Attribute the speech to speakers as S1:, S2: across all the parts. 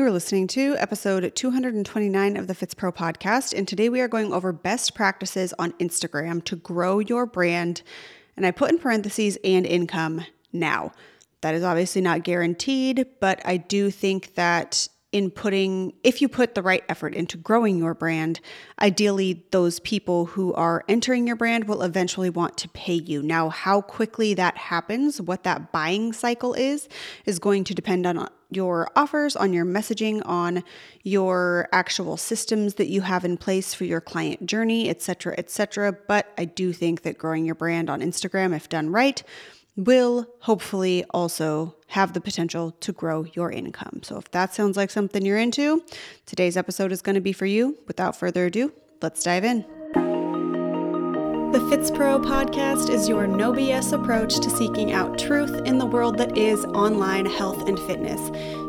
S1: You are listening to episode 229 of the Fitspro podcast, and today we are going over best practices on Instagram to grow your brand. And I put in parentheses and income now. That is obviously not guaranteed, but I do think that in putting, if you put the right effort into growing your brand, ideally those people who are entering your brand will eventually want to pay you. Now, how quickly that happens, what that buying cycle is, is going to depend on your offers, on your messaging, on your actual systems that you have in place for your client journey, etc., etc. But I do think that growing your brand on Instagram, if done right, will hopefully also have the potential to grow your income. So, if that sounds like something you're into, today's episode is going to be for you. Without further ado, let's dive in. Fitspro podcast is your no BS approach to seeking out truth in the world that is online health and fitness.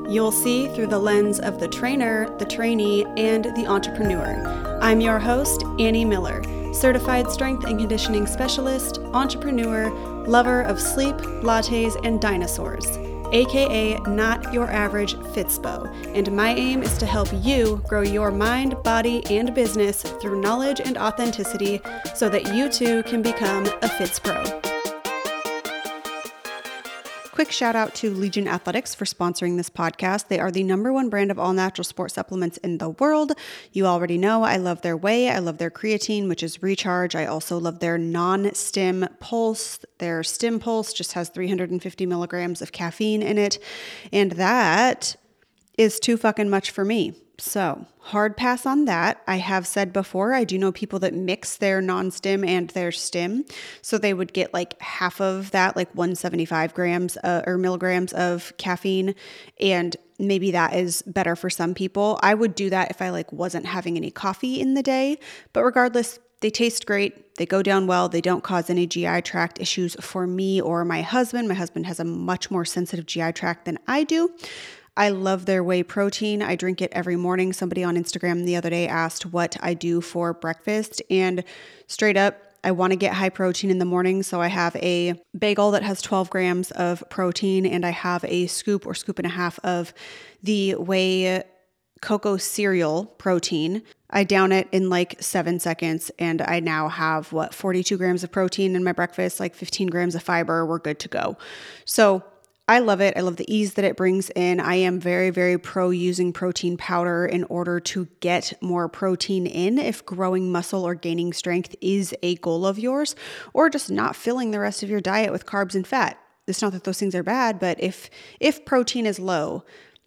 S1: You'll see through the lens of the trainer, the trainee, and the entrepreneur. I'm your host, Annie Miller, certified strength and conditioning specialist, entrepreneur, lover of sleep, lattes, and dinosaurs, aka not your average Fitspo. And my aim is to help you grow your mind, body, and business through knowledge and authenticity so that you too can become a Fitspro quick shout out to Legion Athletics for sponsoring this podcast. They are the number one brand of all natural sports supplements in the world. You already know I love their whey, I love their creatine, which is recharge. I also love their non stim pulse. Their stim pulse just has 350 milligrams of caffeine in it. And that is too fucking much for me. So, hard pass on that. I have said before, I do know people that mix their non stim and their stim. So, they would get like half of that, like 175 grams uh, or milligrams of caffeine. And maybe that is better for some people. I would do that if I like wasn't having any coffee in the day. But regardless, they taste great. They go down well. They don't cause any GI tract issues for me or my husband. My husband has a much more sensitive GI tract than I do. I love their whey protein. I drink it every morning. Somebody on Instagram the other day asked what I do for breakfast, and straight up, I want to get high protein in the morning. So I have a bagel that has 12 grams of protein, and I have a scoop or scoop and a half of the whey cocoa cereal protein. I down it in like seven seconds, and I now have what 42 grams of protein in my breakfast, like 15 grams of fiber. We're good to go. So I love it. I love the ease that it brings in. I am very, very pro using protein powder in order to get more protein in if growing muscle or gaining strength is a goal of yours, or just not filling the rest of your diet with carbs and fat. It's not that those things are bad, but if if protein is low,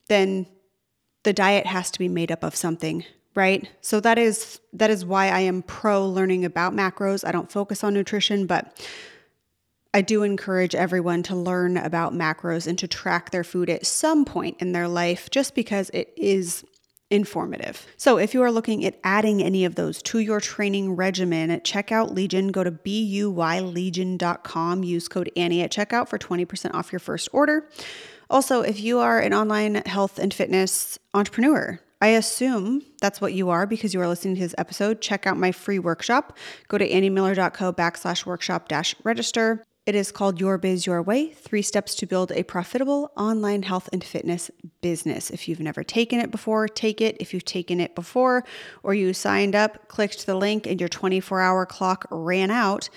S1: then the diet has to be made up of something right so that is that is why i am pro learning about macros i don't focus on nutrition but I do encourage everyone to learn about macros and to track their food at some point in their life just because it is informative. So, if you are looking at adding any of those to your training regimen, check out Legion. Go to buylegion.com, use code Annie at checkout for 20% off your first order. Also, if you are an online health and fitness entrepreneur, I assume that's what you are because you are listening to this episode. Check out my free workshop. Go to anniemiller.co backslash workshop dash register. It is called Your Biz Your Way Three Steps to Build a Profitable Online Health and Fitness Business. If you've never taken it before, take it. If you've taken it before or you signed up, clicked the link, and your 24 hour clock ran out,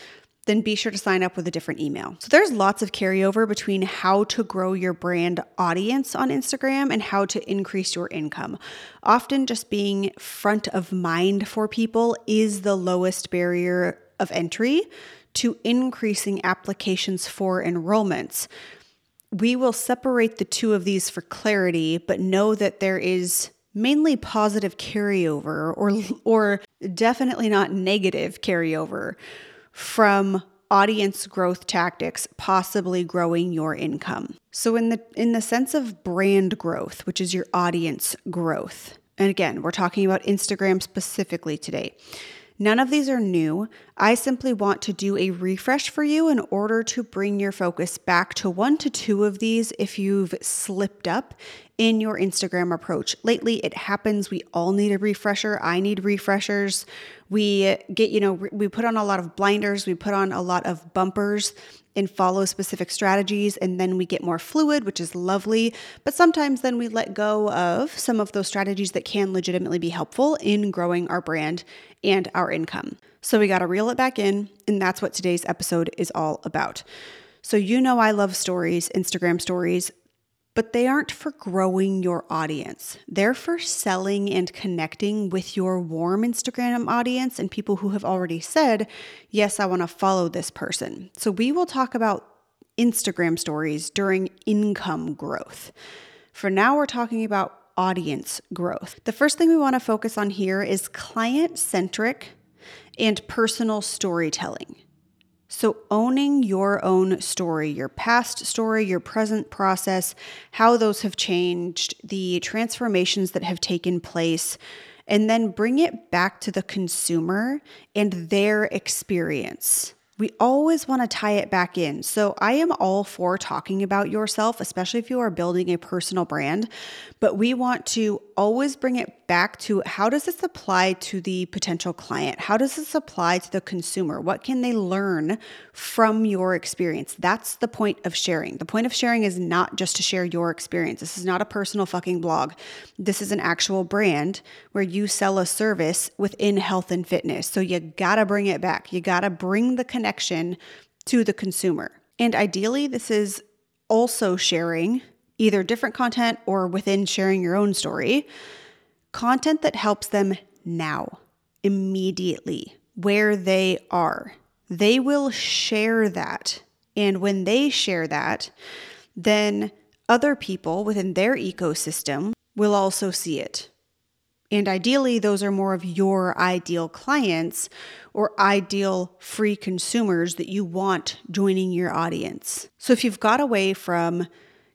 S1: then be sure to sign up with a different email. So there's lots of carryover between how to grow your brand audience on Instagram and how to increase your income. Often just being front of mind for people is the lowest barrier of entry to increasing applications for enrollments. We will separate the two of these for clarity, but know that there is mainly positive carryover or or definitely not negative carryover from audience growth tactics possibly growing your income. So in the in the sense of brand growth, which is your audience growth. And again, we're talking about Instagram specifically today. None of these are new. I simply want to do a refresh for you in order to bring your focus back to one to two of these if you've slipped up in your Instagram approach. Lately, it happens. We all need a refresher. I need refreshers. We get, you know, we put on a lot of blinders, we put on a lot of bumpers and follow specific strategies, and then we get more fluid, which is lovely. But sometimes then we let go of some of those strategies that can legitimately be helpful in growing our brand and our income. So we got to reel it back in, and that's what today's episode is all about. So, you know, I love stories, Instagram stories but they aren't for growing your audience. They're for selling and connecting with your warm Instagram audience and people who have already said, Yes, I want to follow this person. So, we will talk about Instagram stories during income growth. For now, we're talking about audience growth. The first thing we want to focus on here is client centric and personal storytelling. So, owning your own story, your past story, your present process, how those have changed, the transformations that have taken place, and then bring it back to the consumer and their experience we always want to tie it back in. So I am all for talking about yourself, especially if you are building a personal brand, but we want to always bring it back to how does this apply to the potential client? How does this apply to the consumer? What can they learn from your experience? That's the point of sharing. The point of sharing is not just to share your experience. This is not a personal fucking blog. This is an actual brand where you sell a service within health and fitness. So you got to bring it back. You got to bring the connection to the consumer. And ideally, this is also sharing either different content or within sharing your own story, content that helps them now, immediately, where they are. They will share that. And when they share that, then other people within their ecosystem will also see it. And ideally, those are more of your ideal clients or ideal free consumers that you want joining your audience. So if you've got away from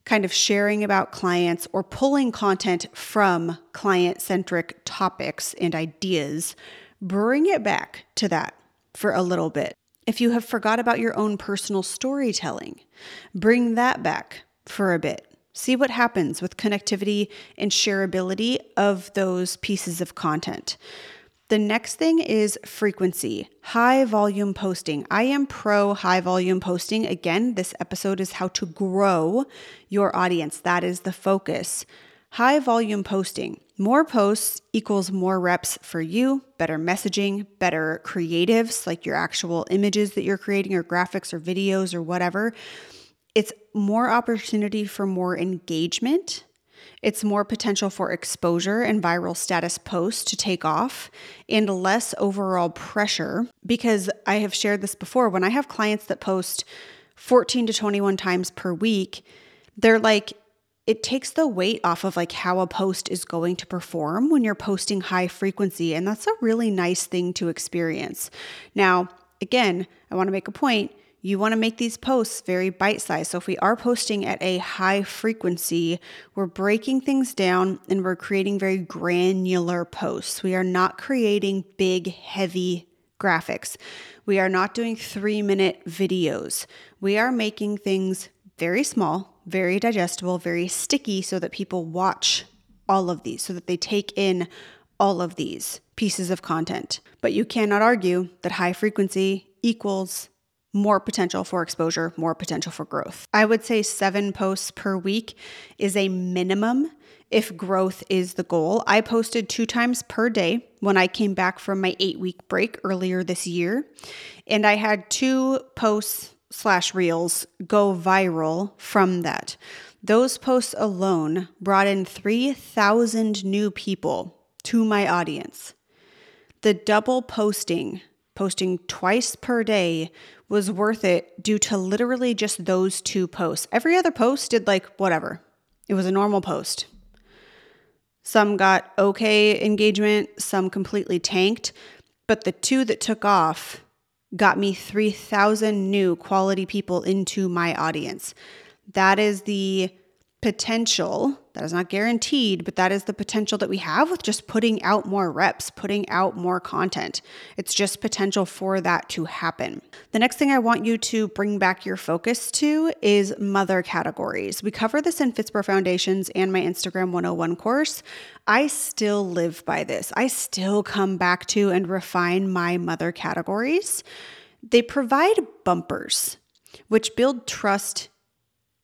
S1: kind of sharing about clients or pulling content from client centric topics and ideas, bring it back to that for a little bit. If you have forgot about your own personal storytelling, bring that back for a bit. See what happens with connectivity and shareability of those pieces of content. The next thing is frequency, high volume posting. I am pro high volume posting. Again, this episode is how to grow your audience. That is the focus. High volume posting. More posts equals more reps for you, better messaging, better creatives like your actual images that you're creating, or graphics, or videos, or whatever. It's more opportunity for more engagement. It's more potential for exposure and viral status posts to take off and less overall pressure because I have shared this before. When I have clients that post 14 to 21 times per week, they're like, it takes the weight off of like how a post is going to perform when you're posting high frequency. And that's a really nice thing to experience. Now, again, I want to make a point you want to make these posts very bite sized. So, if we are posting at a high frequency, we're breaking things down and we're creating very granular posts. We are not creating big, heavy graphics. We are not doing three minute videos. We are making things very small, very digestible, very sticky so that people watch all of these, so that they take in all of these pieces of content. But you cannot argue that high frequency equals more potential for exposure, more potential for growth. I would say seven posts per week is a minimum if growth is the goal. I posted two times per day when I came back from my eight week break earlier this year, and I had two posts slash reels go viral from that. Those posts alone brought in 3,000 new people to my audience. The double posting, posting twice per day, was worth it due to literally just those two posts. Every other post did like whatever. It was a normal post. Some got okay engagement, some completely tanked, but the two that took off got me 3,000 new quality people into my audience. That is the potential That is not guaranteed, but that is the potential that we have with just putting out more reps, putting out more content. It's just potential for that to happen. The next thing I want you to bring back your focus to is mother categories. We cover this in Fitspro Foundations and my Instagram 101 course. I still live by this. I still come back to and refine my mother categories. They provide bumpers, which build trust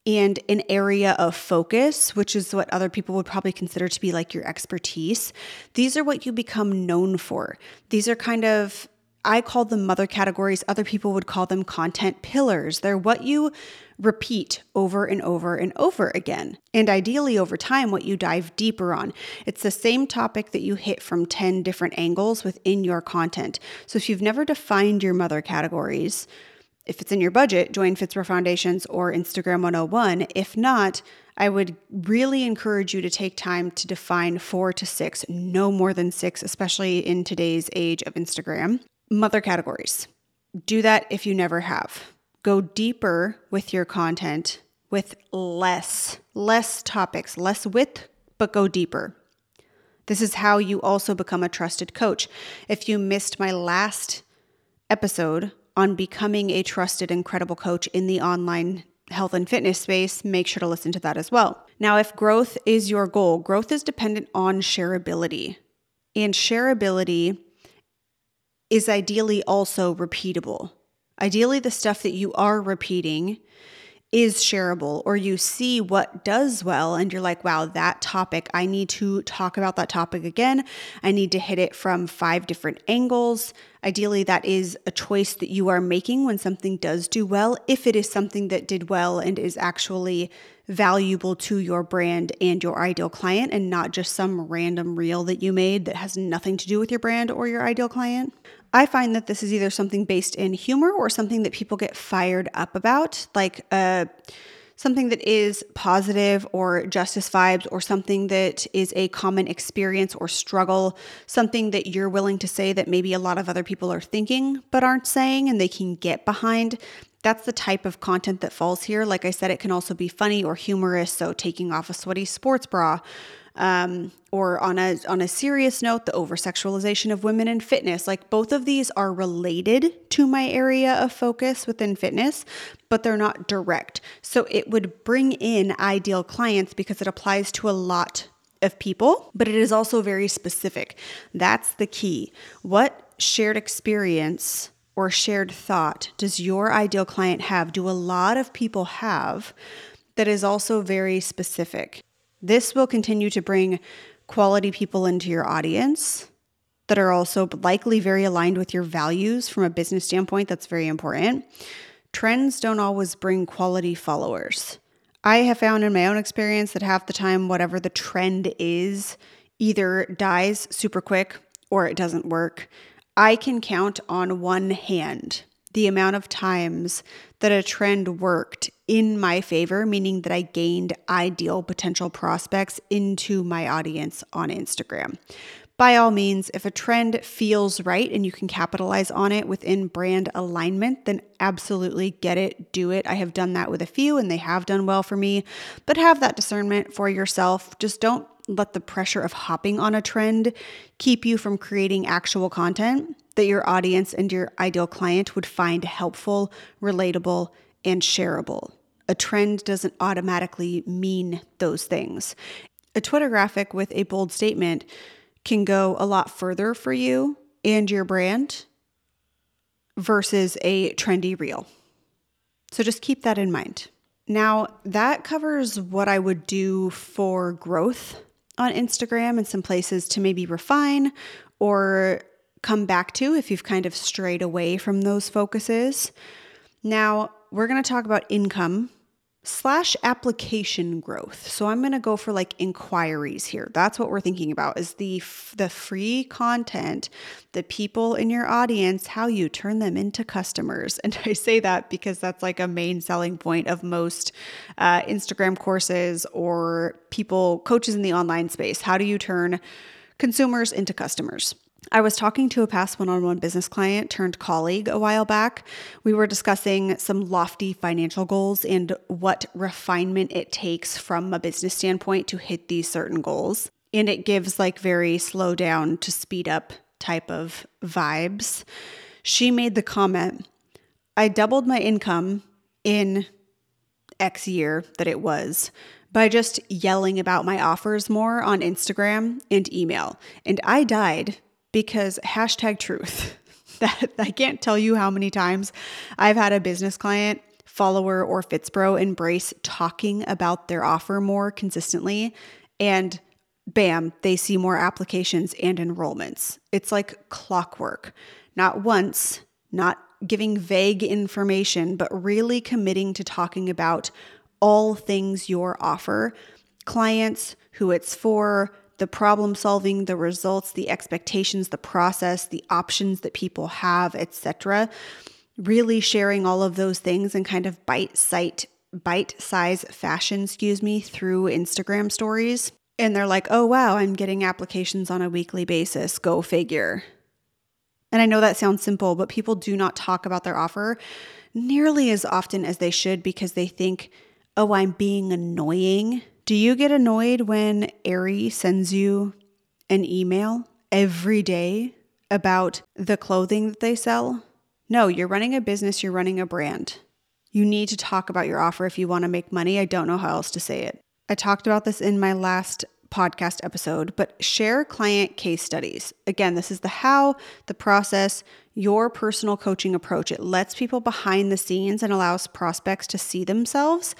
S1: and an area of focus, which is what other people would probably consider to be like your expertise. These are what you become known for. These are kind of, I call them mother categories. Other people would call them content pillars. They're what you repeat over and over and over again. And ideally, over time, what you dive deeper on. It's the same topic that you hit from 10 different angles within your content. So if you've never defined your mother categories, if it's in your budget, join Fitspro Foundations or Instagram 101. If not, I would really encourage you to take time to define four to six, no more than six, especially in today's age of Instagram. Mother categories. Do that if you never have. Go deeper with your content with less, less topics, less width, but go deeper. This is how you also become a trusted coach. If you missed my last episode on becoming a trusted and credible coach in the online health and fitness space, make sure to listen to that as well. Now, if growth is your goal, growth is dependent on shareability. And shareability is ideally also repeatable. Ideally, the stuff that you are repeating is shareable or you see what does well and you're like, wow, that topic, I need to talk about that topic again. I need to hit it from five different angles. Ideally, that is a choice that you are making when something does do well, if it is something that did well and is actually valuable to your brand and your ideal client and not just some random reel that you made that has nothing to do with your brand or your ideal client. I find that this is either something based in humor or something that people get fired up about, like uh, something that is positive or justice vibes, or something that is a common experience or struggle, something that you're willing to say that maybe a lot of other people are thinking but aren't saying and they can get behind. That's the type of content that falls here. Like I said, it can also be funny or humorous. So, taking off a sweaty sports bra, um, or on a on a serious note, the over sexualization of women in fitness. Like both of these are related to my area of focus within fitness, but they're not direct. So it would bring in ideal clients because it applies to a lot of people, but it is also very specific. That's the key. What shared experience or shared thought does your ideal client have? Do a lot of people have that is also very specific? This will continue to bring quality people into your audience that are also likely very aligned with your values from a business standpoint. That's very important. Trends don't always bring quality followers. I have found in my own experience that half the time, whatever the trend is, either dies super quick or it doesn't work. I can count on one hand the amount of times that a trend worked in my favor, meaning that I gained ideal potential prospects into my audience on Instagram. By all means, if a trend feels right and you can capitalize on it within brand alignment, then absolutely get it, do it. I have done that with a few and they have done well for me, but have that discernment for yourself. Just don't let the pressure of hopping on a trend keep you from creating actual content that your audience and your ideal client would find helpful, relatable, and shareable. A trend doesn't automatically mean those things. A Twitter graphic with a bold statement can go a lot further for you and your brand versus a trendy reel. So just keep that in mind. Now, that covers what I would do for growth on Instagram and some places to maybe refine or come back to if you've kind of strayed away from those focuses. Now, we're going to talk about income slash application growth. So I'm going to go for like inquiries here. That's what we're thinking about is the the free content, the people in your audience, how you turn them into customers. And I say that because that's like a main selling point of most uh, Instagram courses or people coaches in the online space. How do you turn consumers into customers? I was talking to a past one on one business client turned colleague a while back. We were discussing some lofty financial goals and what refinement it takes from a business standpoint to hit these certain goals. And it gives like very slow down to speed up type of vibes. She made the comment I doubled my income in X year that it was by just yelling about my offers more on Instagram and email. And I died because hashtag truth. that I can't tell you how many times I've had a business client, follower, or Fitspro embrace talking about their offer more consistently. And bam, they see more applications and enrollments. It's like clockwork. Not once, not giving vague information, but really committing to talking about all things your offer, clients, who it's for, the problem solving, the results, the expectations, the process, the options that people have, etc. Really sharing all of those things in kind of bite sight bite size fashion, excuse me, through Instagram stories. And they're like, "Oh wow, I'm getting applications on a weekly basis. Go figure." And I know that sounds simple, but people do not talk about their offer nearly as often as they should because they think, "Oh, I'm being annoying." Do you get annoyed when Aerie sends you an email every day about the clothing that they sell? No, you're running a business, you're running a brand. You need to talk about your offer if you want to make money. I don't know how else to say it. I talked about this in my last podcast episode, but share client case studies. Again, this is the how, the process, your personal coaching approach. It lets people behind the scenes and allows prospects to see themselves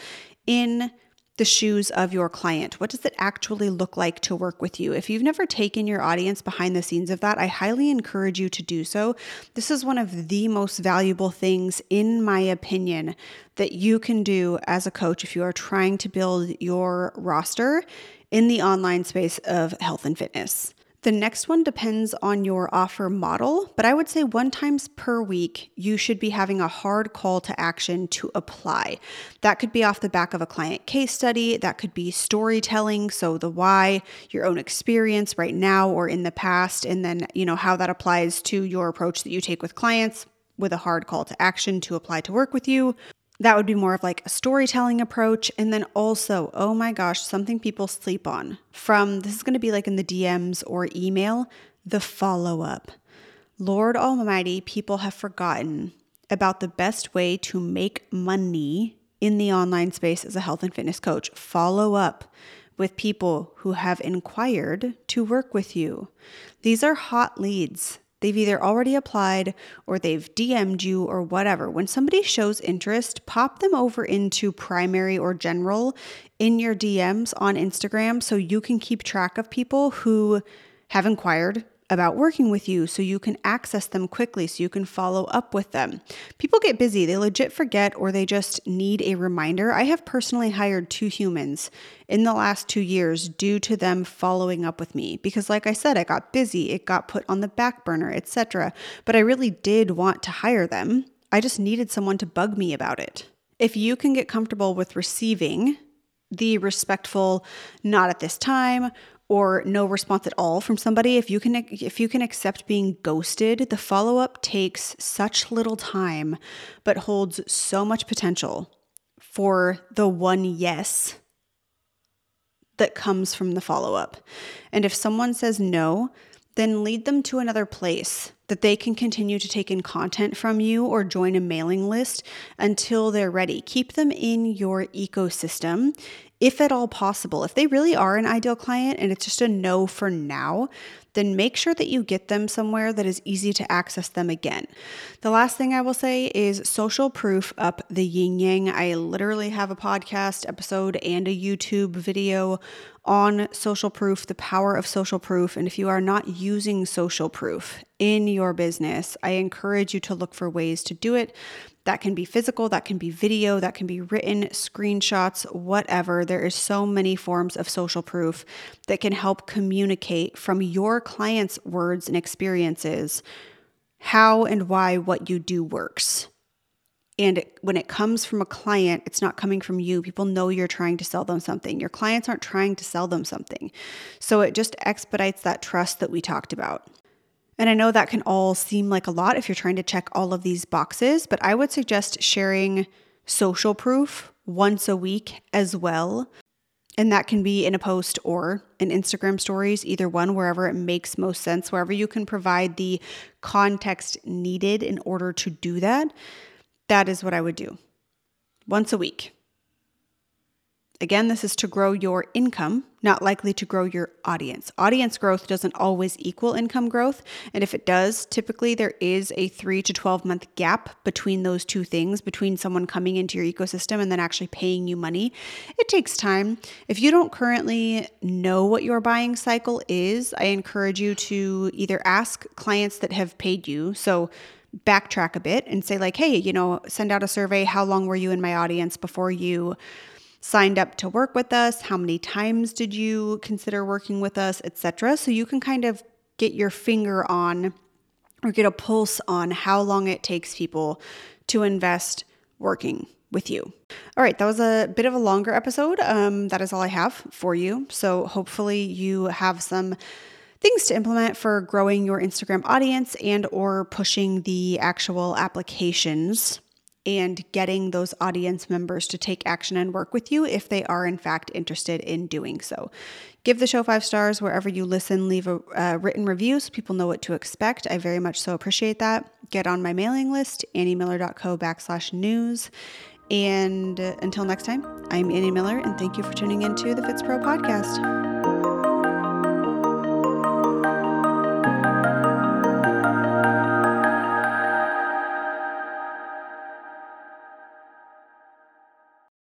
S1: in the shoes of your client. What does it actually look like to work with you? If you've never taken your audience behind the scenes of that, I highly encourage you to do so. This is one of the most valuable things, in my opinion, that you can do as a coach if you are trying to build your roster in the online space of health and fitness. The next one depends on your offer model, but I would say one times per week, you should be having a hard call to action to apply. That could be off the back of a client case study, that could be storytelling, so the why, your own experience right now or in the past, and then, you know, how that applies to your approach that you take with clients with a hard call to action to apply to work with you. That would be more of like a storytelling approach. And then also, oh my gosh, something people sleep on from this is going to be like in the DMs or email, the follow up. Lord Almighty, people have forgotten about the best way to make money in the online space as a health and fitness coach. Follow up with people who have inquired to work with you. These are hot leads. They've either already applied or they've DM'd you or whatever. When somebody shows interest, pop them over into primary or general in your DMs on Instagram so you can keep track of people who have inquired about working with you so you can access them quickly, so you can follow up with them. People get busy, they legit forget, or they just need a reminder. I have personally hired two humans in the last two years due to them following up with me because, like I said, I got busy, it got put on the back burner, etc. But I really did want to hire them. I just needed someone to bug me about it. If you can get comfortable with receiving the respectful, not at this time, or no response at all from somebody if you can if you can accept being ghosted the follow-up takes such little time but holds so much potential for the one yes that comes from the follow-up and if someone says no then lead them to another place that they can continue to take in content from you or join a mailing list until they're ready. Keep them in your ecosystem if at all possible. If they really are an ideal client and it's just a no for now, then make sure that you get them somewhere that is easy to access them again. The last thing I will say is social proof up the yin yang. I literally have a podcast episode and a YouTube video on social proof, the power of social proof. And if you are not using social proof in your business, I encourage you to look for ways to do it. That can be physical, that can be video, that can be written, screenshots, whatever. There is so many forms of social proof that can help communicate from your client's words and experiences how and why what you do works. And when it comes from a client, it's not coming from you. People know you're trying to sell them something. Your clients aren't trying to sell them something. So it just expedites that trust that we talked about. And I know that can all seem like a lot if you're trying to check all of these boxes, but I would suggest sharing social proof once a week as well. And that can be in a post or in Instagram stories, either one, wherever it makes most sense, wherever you can provide the context needed in order to do that. That is what I would do once a week. Again, this is to grow your income, not likely to grow your audience. Audience growth doesn't always equal income growth. And if it does, typically there is a three to 12 month gap between those two things, between someone coming into your ecosystem and then actually paying you money. It takes time. If you don't currently know what your buying cycle is, I encourage you to either ask clients that have paid you. So, backtrack a bit and say, like, hey, you know, send out a survey. How long were you in my audience before you? signed up to work with us, how many times did you consider working with us, etc. So you can kind of get your finger on or get a pulse on how long it takes people to invest working with you. All right, that was a bit of a longer episode. Um, that is all I have for you. So hopefully you have some things to implement for growing your Instagram audience and or pushing the actual applications and getting those audience members to take action and work with you if they are, in fact, interested in doing so. Give the show five stars wherever you listen. Leave a uh, written review so people know what to expect. I very much so appreciate that. Get on my mailing list, anniemiller.co backslash news. And until next time, I'm Annie Miller, and thank you for tuning into the Fitspro podcast.